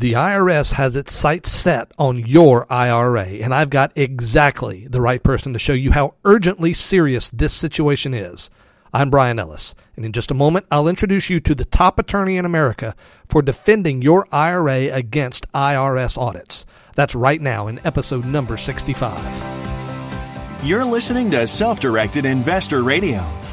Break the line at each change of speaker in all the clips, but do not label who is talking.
The IRS has its sights set on your IRA, and I've got exactly the right person to show you how urgently serious this situation is. I'm Brian Ellis, and in just a moment, I'll introduce you to the top attorney in America for defending your IRA against IRS audits. That's right now in episode number 65.
You're listening to Self Directed Investor Radio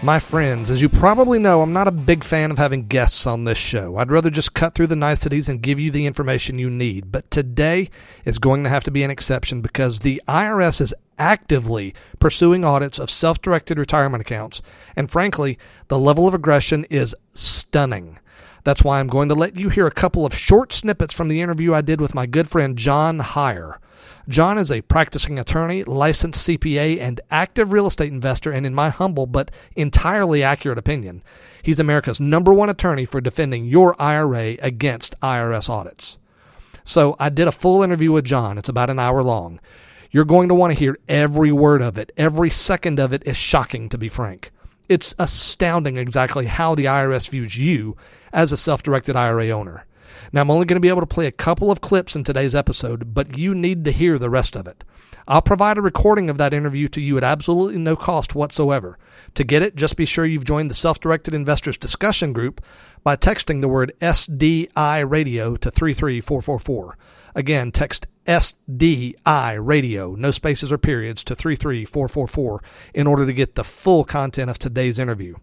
My friends, as you probably know, I'm not a big fan of having guests on this show. I'd rather just cut through the niceties and give you the information you need. But today is going to have to be an exception because the IRS is actively pursuing audits of self directed retirement accounts. And frankly, the level of aggression is stunning. That's why I'm going to let you hear a couple of short snippets from the interview I did with my good friend John Hyre. John is a practicing attorney, licensed CPA, and active real estate investor, and in my humble but entirely accurate opinion, he's America's number one attorney for defending your IRA against IRS audits. So I did a full interview with John. It's about an hour long. You're going to want to hear every word of it. Every second of it is shocking, to be frank. It's astounding exactly how the IRS views you as a self directed IRA owner. Now, I'm only going to be able to play a couple of clips in today's episode, but you need to hear the rest of it. I'll provide a recording of that interview to you at absolutely no cost whatsoever. To get it, just be sure you've joined the Self Directed Investors discussion group by texting the word SDI radio to 33444. Again, text SDI radio, no spaces or periods, to 33444 in order to get the full content of today's interview.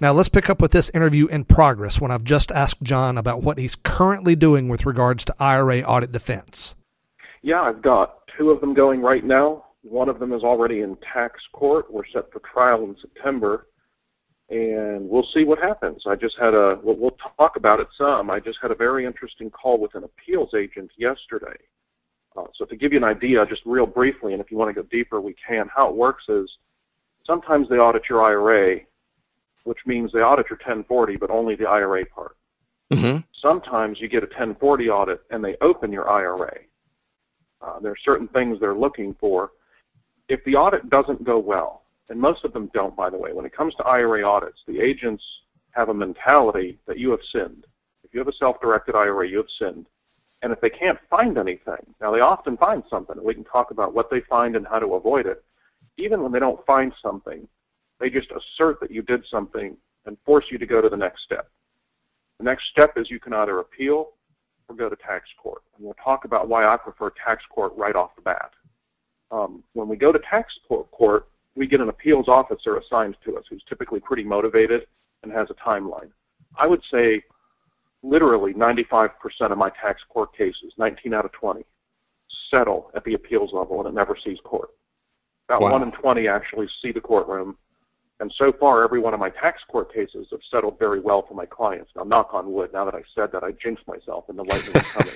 Now, let's pick up with this interview in progress when I've just asked John about what he's currently doing with regards to IRA audit defense.
Yeah, I've got two of them going right now. One of them is already in tax court. We're set for trial in September, and we'll see what happens. I just had a, we'll, we'll talk about it some. I just had a very interesting call with an appeals agent yesterday. Uh, so to give you an idea, just real briefly, and if you want to go deeper, we can. How it works is sometimes they audit your IRA which means they audit your 1040, but only the IRA part. Mm-hmm. Sometimes you get a 1040 audit and they open your IRA. Uh, there are certain things they're looking for. If the audit doesn't go well, and most of them don't, by the way, when it comes to IRA audits, the agents have a mentality that you have sinned. If you have a self-directed IRA, you have sinned. And if they can't find anything, now they often find something, and we can talk about what they find and how to avoid it. Even when they don't find something, they just assert that you did something and force you to go to the next step. The next step is you can either appeal or go to tax court. And we'll talk about why I prefer tax court right off the bat. Um, when we go to tax court, we get an appeals officer assigned to us who's typically pretty motivated and has a timeline. I would say literally 95% of my tax court cases, 19 out of 20, settle at the appeals level and it never sees court. About wow. 1 in 20 actually see the courtroom and so far, every one of my tax court cases have settled very well for my clients. Now, knock on wood, now that I said that, I jinxed myself and the lightning is coming.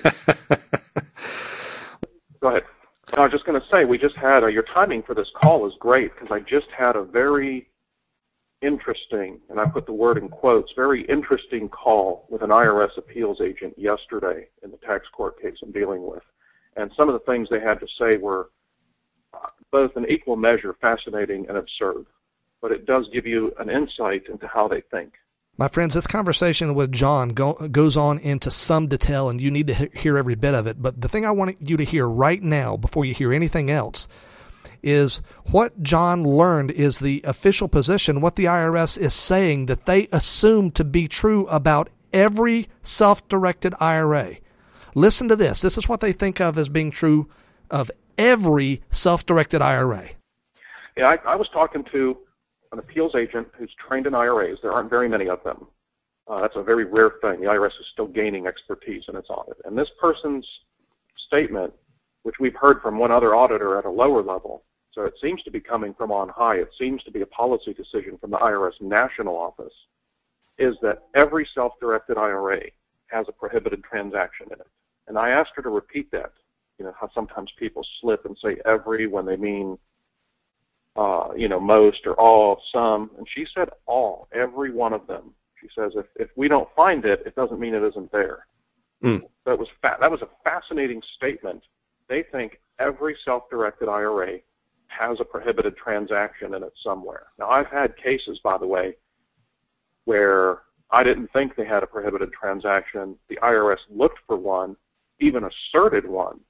Go ahead. I was just going to say, we just had, uh, your timing for this call is great because I just had a very interesting, and I put the word in quotes, very interesting call with an IRS appeals agent yesterday in the tax court case I'm dealing with. And some of the things they had to say were uh, both in equal measure fascinating and absurd but it does give you an insight into how they think.
My friends, this conversation with John go, goes on into some detail, and you need to hear every bit of it. But the thing I want you to hear right now, before you hear anything else, is what John learned is the official position, what the IRS is saying that they assume to be true about every self directed IRA. Listen to this. This is what they think of as being true of every self directed IRA.
Yeah, I, I was talking to an appeals agent who's trained in IRAs. There aren't very many of them. Uh, that's a very rare thing. The IRS is still gaining expertise in its audit. And this person's statement, which we've heard from one other auditor at a lower level, so it seems to be coming from on high, it seems to be a policy decision from the IRS national office, is that every self-directed IRA has a prohibited transaction in it. And I asked her to repeat that you know how sometimes people slip and say every when they mean uh, you know most or all, some, and she said all, every one of them. She says if if we don't find it, it doesn't mean it isn't there. Mm. That was fa- that was a fascinating statement. They think every self-directed IRA has a prohibited transaction in it somewhere. Now I've had cases, by the way, where I didn't think they had a prohibited transaction. The IRS looked for one, even asserted one,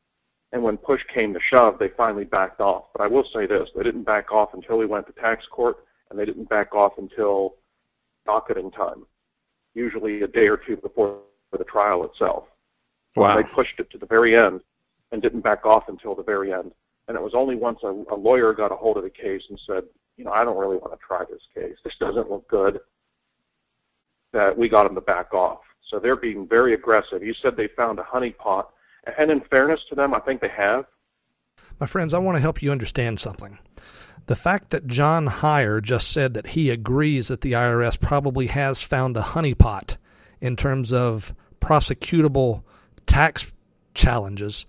and when push came to shove, they finally backed off. But I will say this: they didn't back off until we went to tax court, and they didn't back off until docketing time, usually a day or two before the trial itself.
Wow.
They pushed it to the very end and didn't back off until the very end. And it was only once a, a lawyer got a hold of the case and said, you know, I don't really want to try this case. This doesn't look good that we got them to back off. So they're being very aggressive. You said they found a honeypot, and in fairness to them, I think they have.
My friends, I want to help you understand something. The fact that John Hyre just said that he agrees that the IRS probably has found a honeypot in terms of prosecutable tax challenges,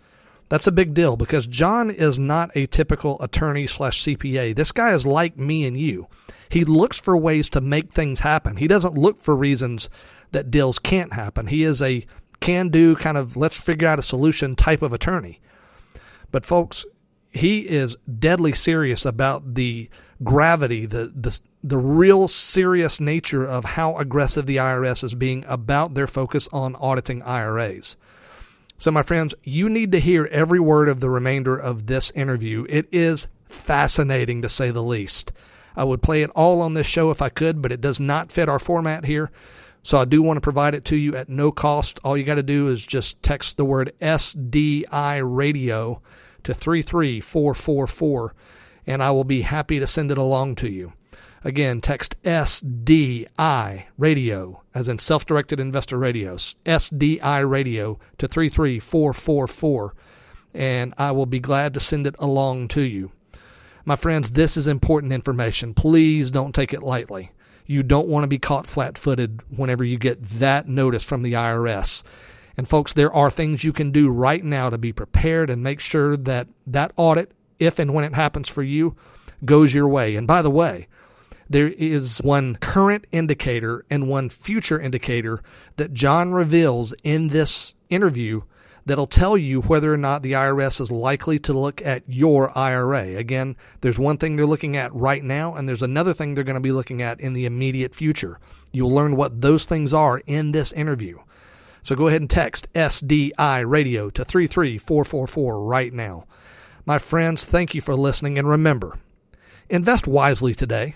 that's a big deal because John is not a typical attorney slash CPA. This guy is like me and you. He looks for ways to make things happen. He doesn't look for reasons that deals can't happen. He is a can do kind of let's figure out a solution type of attorney. But folks, he is deadly serious about the gravity, the the the real serious nature of how aggressive the IRS is being about their focus on auditing IRAs. So my friends, you need to hear every word of the remainder of this interview. It is fascinating to say the least. I would play it all on this show if I could, but it does not fit our format here. So I do want to provide it to you at no cost. All you got to do is just text the word SDI radio to 33444 and I will be happy to send it along to you. Again, text SDI radio, as in self directed investor radios, SDI radio to 33444, and I will be glad to send it along to you. My friends, this is important information. Please don't take it lightly. You don't want to be caught flat footed whenever you get that notice from the IRS. And folks, there are things you can do right now to be prepared and make sure that that audit, if and when it happens for you, goes your way. And by the way, there is one current indicator and one future indicator that John reveals in this interview that'll tell you whether or not the IRS is likely to look at your IRA. Again, there's one thing they're looking at right now, and there's another thing they're going to be looking at in the immediate future. You'll learn what those things are in this interview. So go ahead and text SDI radio to 33444 right now. My friends, thank you for listening, and remember, invest wisely today,